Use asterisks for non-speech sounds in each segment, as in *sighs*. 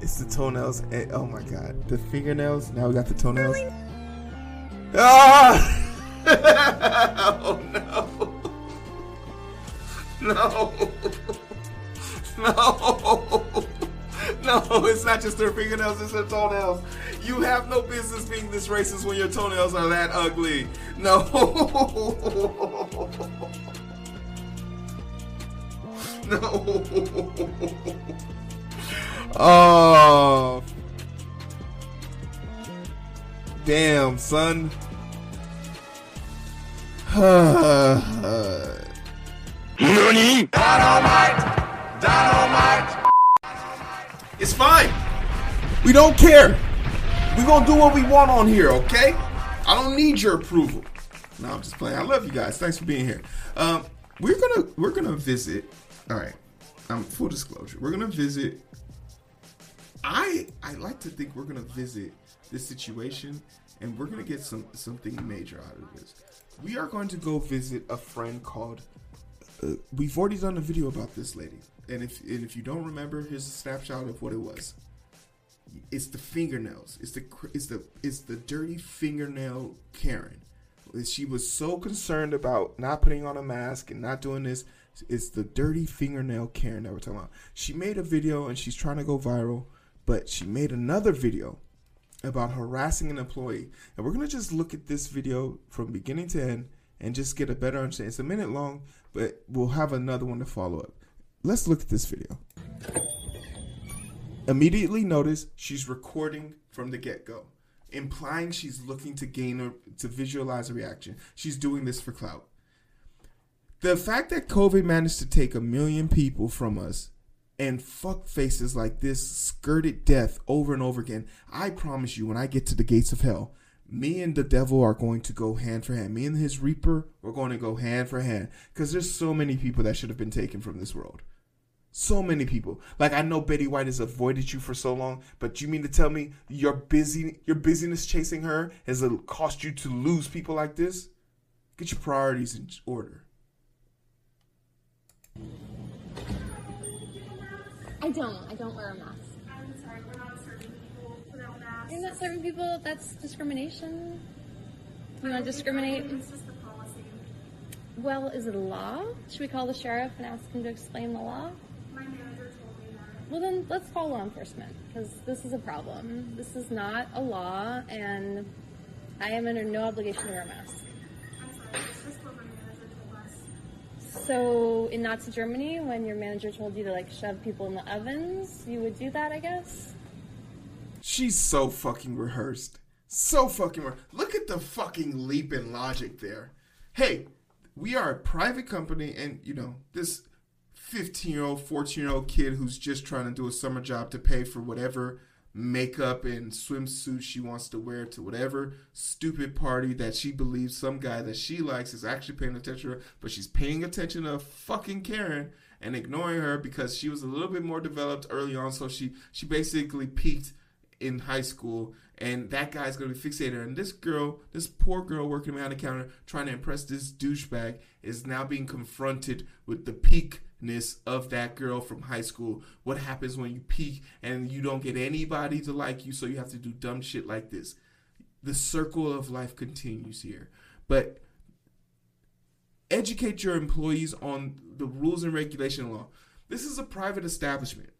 It's the toenails. And, oh my god, the fingernails. Now we got the toenails. Ah! *laughs* oh no! No! No! No, it's not just their fingernails, it's their toenails. You have no business being this racist when your toenails are that ugly. No. *laughs* No. *laughs* Oh. Damn, son. NANI? It's fine. We don't care. We're gonna do what we want on here, okay? I don't need your approval. No, I'm just playing. I love you guys. Thanks for being here. Um, we're gonna we're gonna visit. All right. Um, full disclosure, we're gonna visit. I I like to think we're gonna visit this situation, and we're gonna get some something major out of this. We are going to go visit a friend called. Uh, we've already done a video about this lady, and if and if you don't remember, here's a snapshot of what it was. It's the fingernails. It's the it's the it's the dirty fingernail Karen. She was so concerned about not putting on a mask and not doing this. It's the dirty fingernail Karen that we're talking about. She made a video and she's trying to go viral, but she made another video about harassing an employee. And we're gonna just look at this video from beginning to end and just get a better understanding. It's a minute long, but we'll have another one to follow up. Let's look at this video. Immediately notice she's recording from the get go, implying she's looking to gain a to visualize a reaction. She's doing this for clout. The fact that COVID managed to take a million people from us and fuck faces like this skirted death over and over again, I promise you, when I get to the gates of hell, me and the devil are going to go hand for hand. Me and his reaper, we're going to go hand for hand. Because there's so many people that should have been taken from this world. So many people. Like I know Betty White has avoided you for so long, but you mean to tell me your busy your busyness chasing her has cost you to lose people like this? Get your priorities in order. I don't. I don't wear a mask. I'm sorry, we're not serving people without masks. You're not serving people. That's discrimination. You want to discriminate? It's just the policy. Well, is it a law? Should we call the sheriff and ask him to explain the law? My manager told me that. Well, then let's call law enforcement because this is a problem. This is not a law, and I am under no obligation to wear a mask. So, in Nazi Germany, when your manager told you to like shove people in the ovens, you would do that, I guess. She's so fucking rehearsed. So fucking Look at the fucking leap in logic there. Hey, we are a private company and you know, this 15-year-old, 14-year-old kid who's just trying to do a summer job to pay for whatever makeup and swimsuit she wants to wear to whatever stupid party that she believes some guy that she likes is actually paying attention to her, but she's paying attention to fucking Karen and ignoring her because she was a little bit more developed early on, so she she basically peaked in high school and that guy's gonna be fixated and this girl this poor girl working behind the counter trying to impress this douchebag is now being confronted with the peakness of that girl from high school. What happens when you peak and you don't get anybody to like you so you have to do dumb shit like this? The circle of life continues here. But educate your employees on the rules and regulation law. This is a private establishment.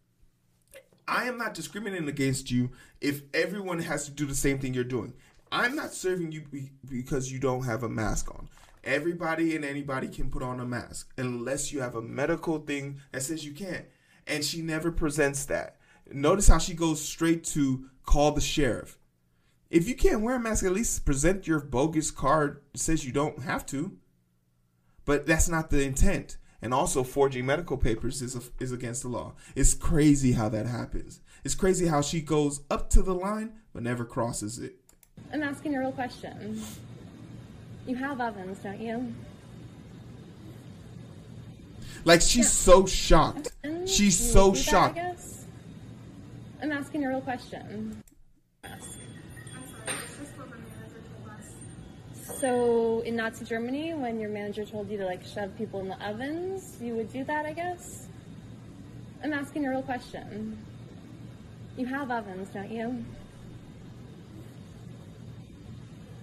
I am not discriminating against you if everyone has to do the same thing you're doing. I'm not serving you be- because you don't have a mask on. Everybody and anybody can put on a mask unless you have a medical thing that says you can't. And she never presents that. Notice how she goes straight to call the sheriff. If you can't wear a mask, at least present your bogus card that says you don't have to. But that's not the intent. And also, forging medical papers is a, is against the law. It's crazy how that happens. It's crazy how she goes up to the line but never crosses it. I'm asking a real question. You have ovens, don't you? Like she's so shocked. She's you so do that, shocked. I guess. I'm asking a real question. Ask. I'm sorry, it's just what my manager told us. So, in Nazi Germany, when your manager told you to like shove people in the ovens, you would do that, I guess? I'm asking a real question. You have ovens, don't you?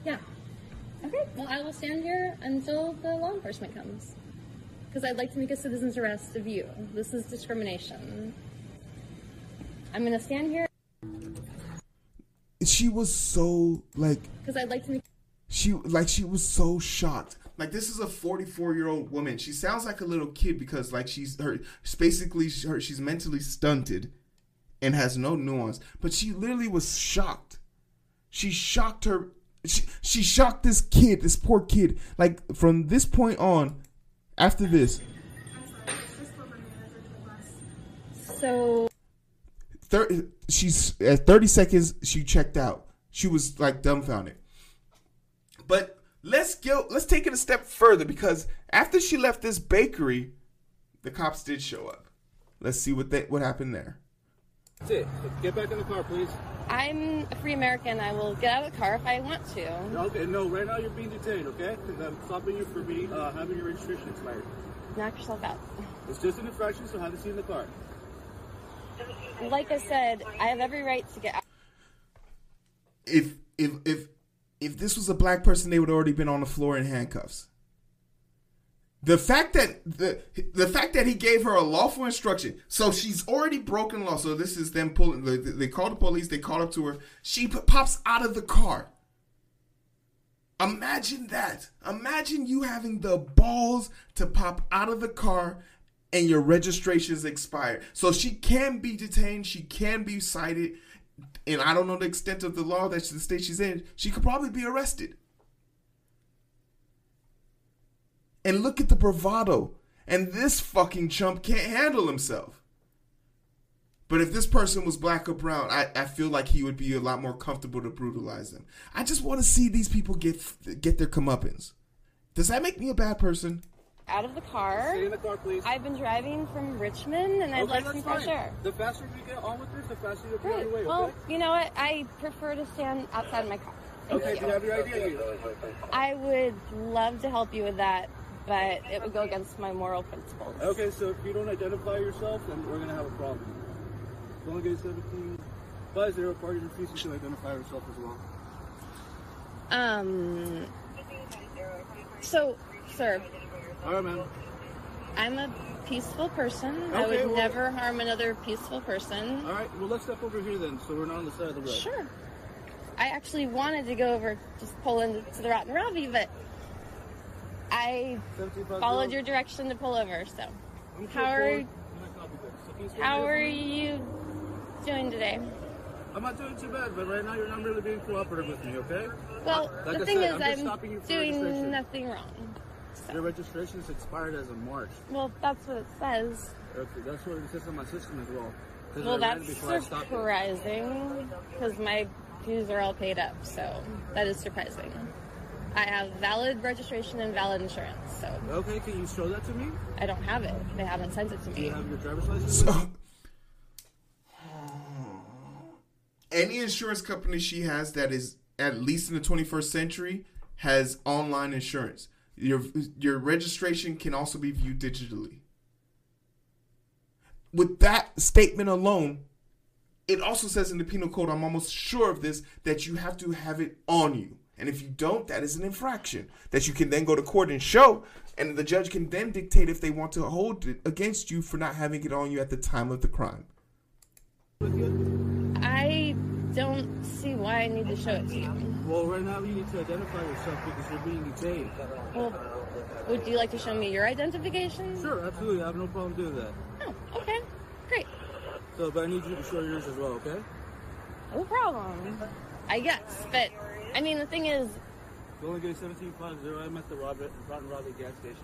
Yeah. Okay, well, I will stand here until the law enforcement comes. Because I'd like to make a citizen's arrest of you. This is discrimination. I'm gonna stand here She was so like because I'd like to make. she like she was so shocked. Like this is a 44 year old woman. She sounds like a little kid because like she's her basically her she's mentally stunted and has no nuance. But she literally was shocked. She shocked her. She, she shocked this kid, this poor kid. Like from this point on, after this, I'm sorry, it's just what my manager told us. So, thir- she's at 30 seconds she checked out she was like dumbfounded but let's go let's take it a step further because after she left this bakery the cops did show up let's see what they, what happened there That's it. Get back in the car, please. I'm a free American. I will get out of the car if I want to. Okay, no, right now you're being detained, okay? Because I'm stopping you for being, uh, having your registration expired. Knock yourself out. It's just an infraction, so have a seat in the car. Like I said, I have every right to get out. if if if if this was a black person they would already been on the floor in handcuffs the fact that the the fact that he gave her a lawful instruction, so she's already broken law. So this is them pulling. They, they call the police. They call up to her. She pops out of the car. Imagine that. Imagine you having the balls to pop out of the car and your registration's expired. So she can be detained. She can be cited. And I don't know the extent of the law that the state she's in. She could probably be arrested. And look at the bravado. And this fucking chump can't handle himself. But if this person was black or brown, I, I feel like he would be a lot more comfortable to brutalize them. I just want to see these people get get their comeuppance. Does that make me a bad person? out of the car. Stay in the car, please. I've been driving from Richmond and I'd okay, like some fresh air. The faster you get on with this, the faster you'll be on Great. your way, okay? Well, you know what? I prefer to stand outside of my car. Thank okay, you. do you have your ID? I would love to help you with that, but it would go against my moral principles. Okay, so if you don't identify yourself, then we're going to have a problem. Don't get 17 by zero party refusing to identify herself as well. Um. So, sir, All right, man. I'm a peaceful person. I would well- never harm another peaceful person. All right, well, let's step over here then, so we're not on the side of the road. Sure. I actually wanted to go over, just pull into the Rotten Robbie, but I followed your direction to pull over. So, how are- I'm gonna copy this. So can you how are you doing today? I'm not doing too bad, but right now you're not really being cooperative with me, okay? Well, Like the thing said, is, I'm I'm stopping you for doing nothing wrong. Your registration is expired as of March. Well, that's what it says. Okay, that's what it says on my system as well. Well, that's before I stopped it. surprising because my dues are all paid up, so that is surprising. I have valid registration and valid insurance, so Okay, can you show that to me? I don't have it. They haven't sent it to me. Do me. you have your driver's license? So, any insurance company she has that is at least in the 21st century has online insurance. Your your registration can also be viewed digitally. With that statement alone, it also says in the penal code, I'm almost sure of this, that you have to have it on you. And if you don't, that is an infraction that you can then go to court and show. And the judge can then dictate if they want to hold it against you for not having it on you at the time of the crime. I don't see why I need to show it to you. Well, right now you need to identify yourself because you're being detained. Well, would you like to show me your identification? Sure, absolutely. I have no problem doing that. Oh, okay. Great. So, but I need you to show yours as well, okay? No problem. I guess, but I mean, the thing is, You only get 1750. I'm at the Robert, Rotten Robbie gas station.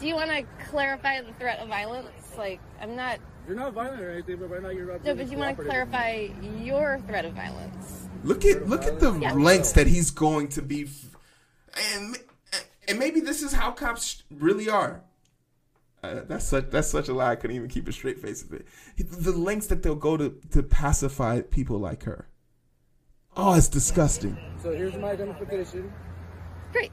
do you want to clarify the threat of violence? Like, I'm not. You're not violent or anything, but right now you're not No, being but you want to clarify your threat of violence. Look at look at the Yeah. lengths that he's going to be, f- and and maybe this is how cops really are. Uh, that's such that's such a lie. I couldn't even keep a straight face of it. The lengths that they'll go to to pacify people like her. Oh, it's disgusting. So here's my identification. Great.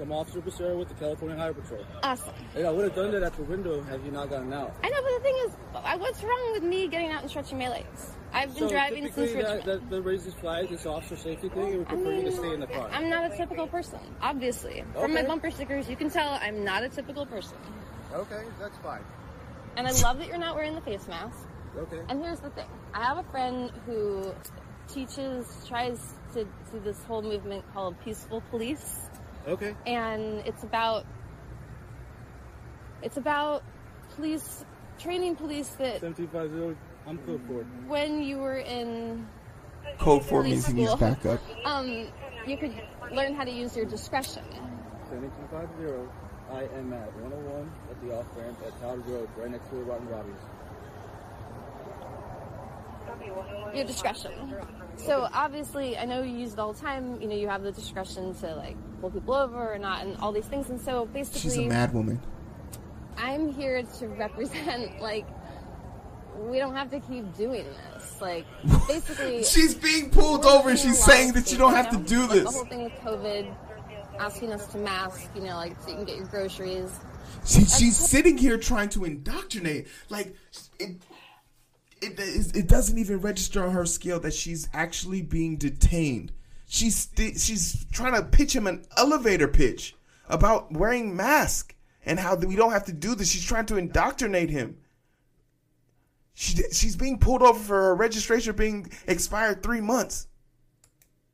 I'm Officer Becerra with the California Highway Patrol. Awesome. Hey, I would have done that at the window had you not gotten out. I know, but the thing is, what's wrong with me getting out and stretching my legs? I've been So driving typically since that, Richmond. that, that raises flags. It's officer safety thing. It would I prefer you to mean, stay in the car. I'm not a typical person, obviously. From my bumper stickers, you can tell I'm not a typical person. Okay, that's fine. And I love that you're not wearing the face mask. Okay. And here's the thing I have a friend who teaches, tries to do this whole movement called peaceful police. Okay. And it's about, it's about police, training police that 1750, I'm code for when you were in Code four Police means he needs backup. um, you could learn how to use your discretion. 1750, I am at 101 at the off ramp at Todd Road, right next to the Rotten Robbie's. Your discretion. So obviously, I know you use it all the time. You know, you have the discretion to like pull people over or not, and all these things. And so basically, She's a mad woman. I'm here to represent like we don't have to keep doing this. Like basically, *laughs* She's being pulled over and she's saying that you don't have to do Like, this. the whole thing with COVID, asking us to mask. You know, like so you can get your groceries. She, she's sitting here trying to indoctrinate. Like it, it, it, it doesn't even register on her scale that she's actually being detained. She's sti- she's trying to pitch him an elevator pitch about wearing mask and how we don't have to do this. She's trying to indoctrinate him. She, she's being pulled over for her registration being expired three months.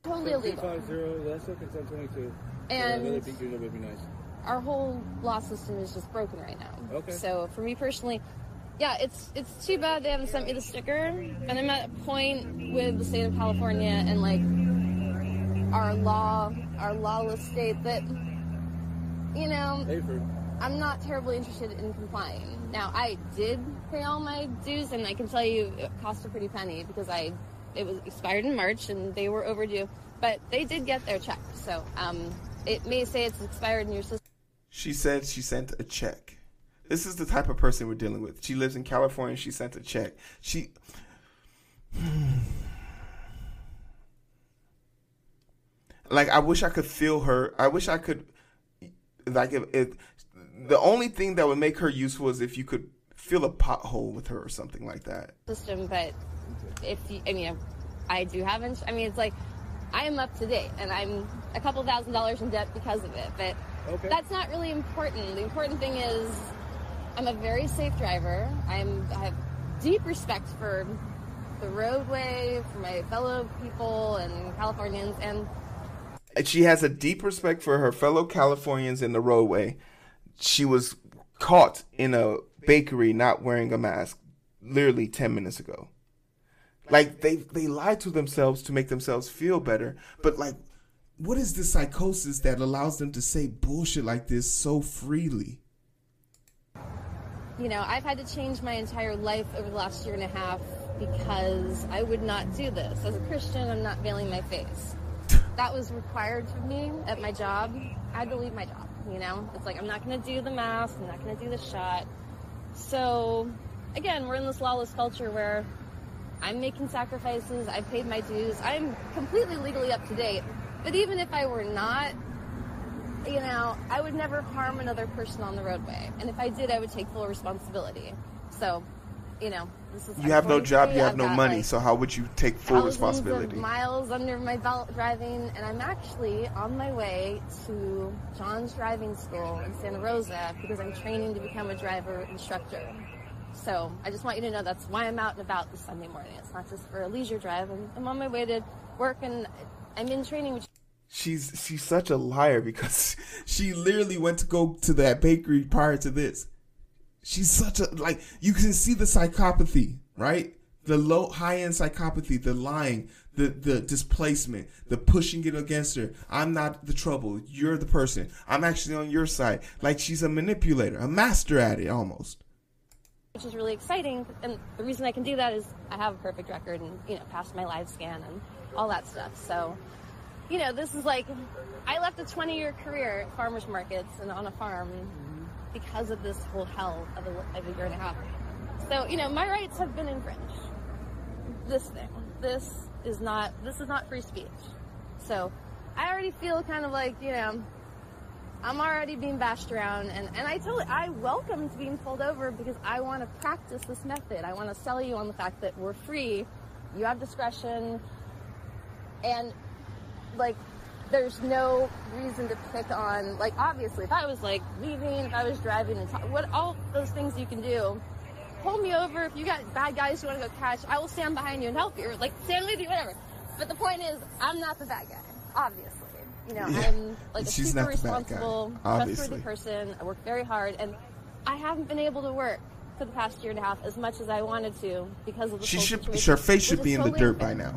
Totally illegal. 1750, that's okay, 1022. And- Another big deal would be nice. our whole law system is just broken right now. Okay. So for me personally, yeah, it's it's too bad they haven't sent me the sticker. And I'm at a point with the state of California and like our law, our lawless state that you know Hey, I'm not terribly interested in complying. Now I did pay all my dues, and I can tell you it cost a pretty penny because I it was expired in March and they were overdue, but they did get their check. So um, it may say it's expired in your system. She said she sent a check. This is the type of person we're dealing with. She lives in California. She sent a check. She. *sighs* Like I wish I could feel her. I wish I could. Like if, if the only thing that would make her useful is if you could fill a pothole with her or something like that. system, but if you, I mean, I do have, ins- I mean, it's like I am up to date and I'm a couple thousand dollars in debt because of it, but Okay. that's not really important. The important thing is I'm a very safe driver. I'm, I have deep respect for the roadway, for my fellow people and Californians, and she has a deep respect for her fellow Californians in the roadway. She was caught in a bakery not wearing a mask literally 10 minutes ago. Like they they lied to themselves to make themselves feel better, but like what is the psychosis that allows them to say bullshit like this so freely? You know, I've had to change my entire life over the last year and a half because I would not do this. As a Christian, I'm not veiling my face. That was required of me at my job. I had to leave my job, you know? It's like, I'm not going to do the mask, I'm not going to do the shot. So, again, we're in this lawless culture where I'm making sacrifices, I've paid my dues, I'm completely legally up to date. But even if I were not, you know, I would never harm another person on the roadway. And if I did, I would take full responsibility. So, you know, this is. You have no job, you have I've no money, like, so how would you take full responsibility? Miles under my belt driving, and I'm actually on my way to John's driving school in Santa Rosa because I'm training to become a driver instructor. So I just want you to know that's why I'm out and about this Sunday morning. It's not just for a leisure drive. I'm, I'm on my way to work, and I'm in training, which She's she's such a liar because *laughs* she literally went to go to that bakery prior to this. She's such a like you can see the psychopathy, right? The low high end psychopathy, the lying, the the displacement, the pushing it against her. I'm not the trouble. You're the person. I'm actually on your side. Like she's a manipulator, a master at it almost. which is really exciting. And the reason I can do that is I have a perfect record and, you know, passed my live scan and all that stuff. So, you know, this is like, I left a 20 year career at farmers markets and on a farm because of this whole hell of a, of a year and a half. So, you know, my rights have been infringed. This thing, this is not, this is not free speech. So, I already feel kind of like, you know, I'm already being bashed around, and, and I totally I welcomed being pulled over because I want to practice this method. I want to sell you on the fact that we're free, you have discretion, and like there's no reason to pick on like obviously if I was like leaving, if I was driving and talk, what all those things you can do. Pull me over if you got bad guys you want to go catch. I will stand behind you and help you, or like stand with you, whatever. But the point is, I'm not the bad guy, obviously. You know, Yeah. I'm like a She's super not the guy, responsible, trustworthy person. I work very hard, and I haven't been able to work for the past year and a half as much as I wanted to because of the She should. situation, Her face should be in the dirt by now.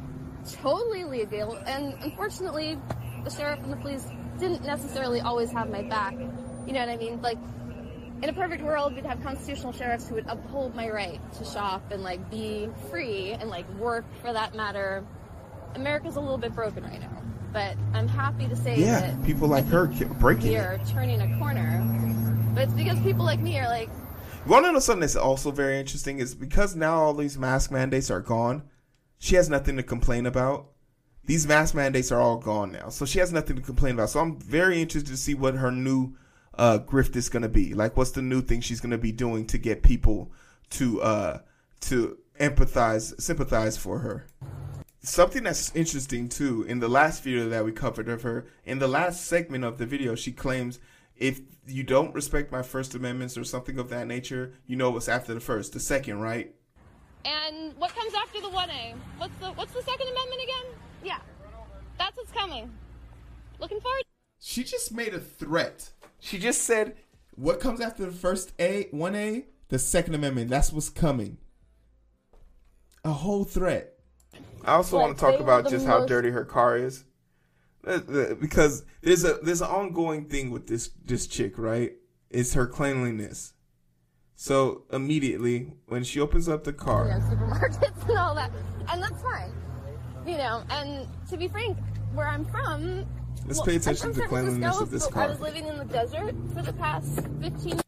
Totally legal. And unfortunately, the sheriff and the police didn't necessarily always have my back. You know what I mean? Like, in a perfect world, we'd have constitutional sheriffs who would uphold my right to shop and like be free and like work for that matter. America's a little bit broken right now, but I'm happy to say Yeah, that people like her breaking we are turning a corner. But it's because people like me are like, to know something that's also very interesting is because now all these mask mandates are gone, she has nothing to complain about. These mask mandates are all gone now, so she has nothing to complain about. So I'm very interested to see what her new uh, grift is going to be. Like, what's the new thing she's going to be doing to get people to uh, to empathize, sympathize for her. Something that's interesting too, in the last video that we covered of her, in the last segment of the video, she claims if you don't respect my First Amendments or something of that nature, you know what's after the first, the second, right? And what comes after the 1A? What's the what's the Second Amendment again? Yeah, that's what's coming. Looking forward. She just made a threat. She just said, "What comes after the first A, one A, the Second Amendment? That's what's coming." A whole threat. I also Like, want to talk about the just how dirty her car is, because there's a there's an ongoing thing with this this chick, right? It's her cleanliness. So immediately when she opens up the you car, know, supermarkets and all that. And that's fine. You know, and to be frank, where I'm from. Let's well, pay attention to the cleanliness of this car. I was living in the desert for the past 15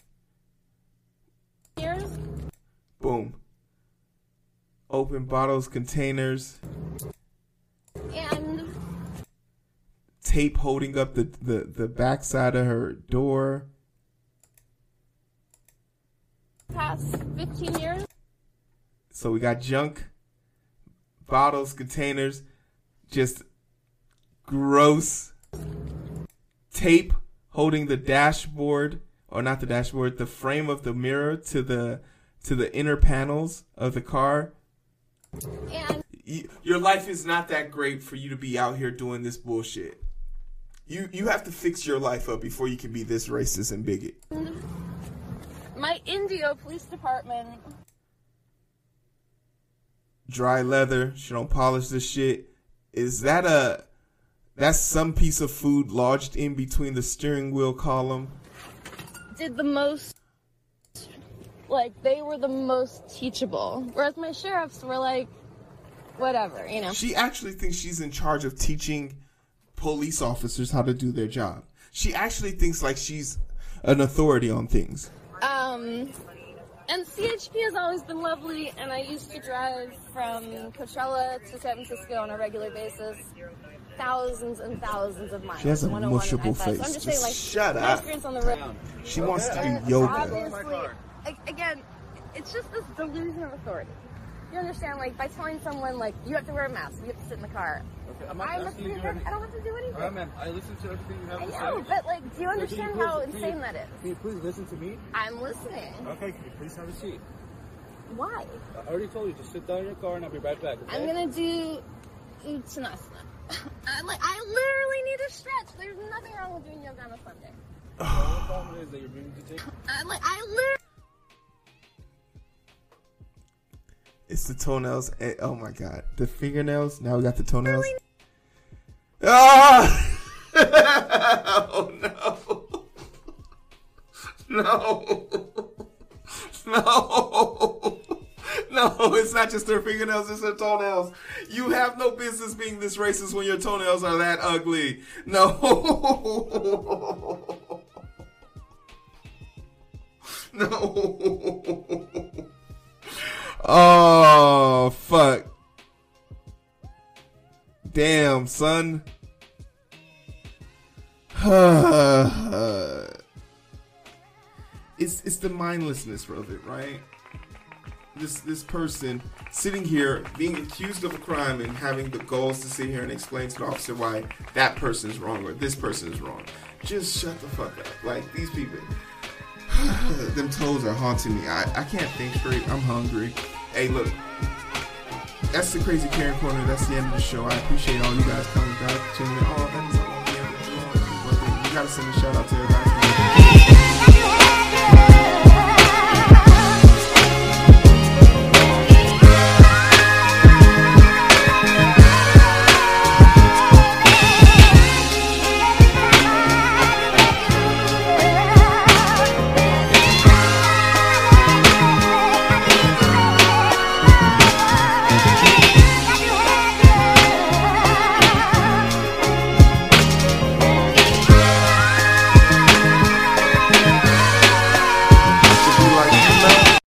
years. boom. Open bottles, containers, And tape holding up the, the, the backside of her door. Past 15 years. So we got junk, bottles, containers, just gross tape holding the dashboard or not the dashboard, the frame of the mirror to the to the inner panels of the car. And Your life is not that great for you to be out here doing this bullshit. You you have to fix your life up before you can be this racist and bigot. Mm-hmm. My Indio Police Department dry leather. She don't polish this shit. Is that a that's some piece of food lodged in between the steering wheel column? did the most like they were the most teachable whereas my sheriffs were like whatever you know She actually thinks she's in charge of teaching police officers how to do their job. She actually thinks like she's an authority on things. Um and CHP has always been lovely and I used to drive from Coachella to San Francisco on a regular basis thousands and thousands of miles She has a mushable I-5. so I'm face. just saying like shut my up. experience on the road She wants to do yoga. Obviously, again, it's just this delusion of authority. You understand? Like by telling someone like you have to wear a mask, you have to sit in the car. Okay, I'm not I'm a asking you to do man. I don't have to do anything. Alright, ma'am. I listen to everything you have I to know, but like, do you understand please- how you- insane that is? Can you please listen to me? I'm listening. Okay, can you please have a seat? Why? I already told you, just sit down in your car and I'll be right back. Okay? I'm gonna do Uttanasana. *laughs* I like, I literally need a stretch. There's nothing wrong with doing yoga on a Sunday. *sighs* The problem is that you're being to take. I like, I literally. It's the toenails. Eh, Oh my god, the fingernails. Now we got the toenails. Ah! *laughs* oh no! No! No! No! It's not just their fingernails; it's their toenails. You have no business being this racist when your toenails are that ugly. No! *laughs* No! Oh fuck. Damn, son. *sighs* it's it's the mindlessness of it, right? This this person sitting here being accused of a crime and having the goals to sit here and explain to the officer why that person is wrong or this person is wrong. Just shut the fuck up. Like these people, *sighs* them toes are haunting me. I, I can't think straight. I'm hungry. Hey, look, that's the crazy Karen corner. That's the end of the show. I appreciate all you guys coming back, tuning in. Oh, that is a long end. You gotta send a shout out to everybody.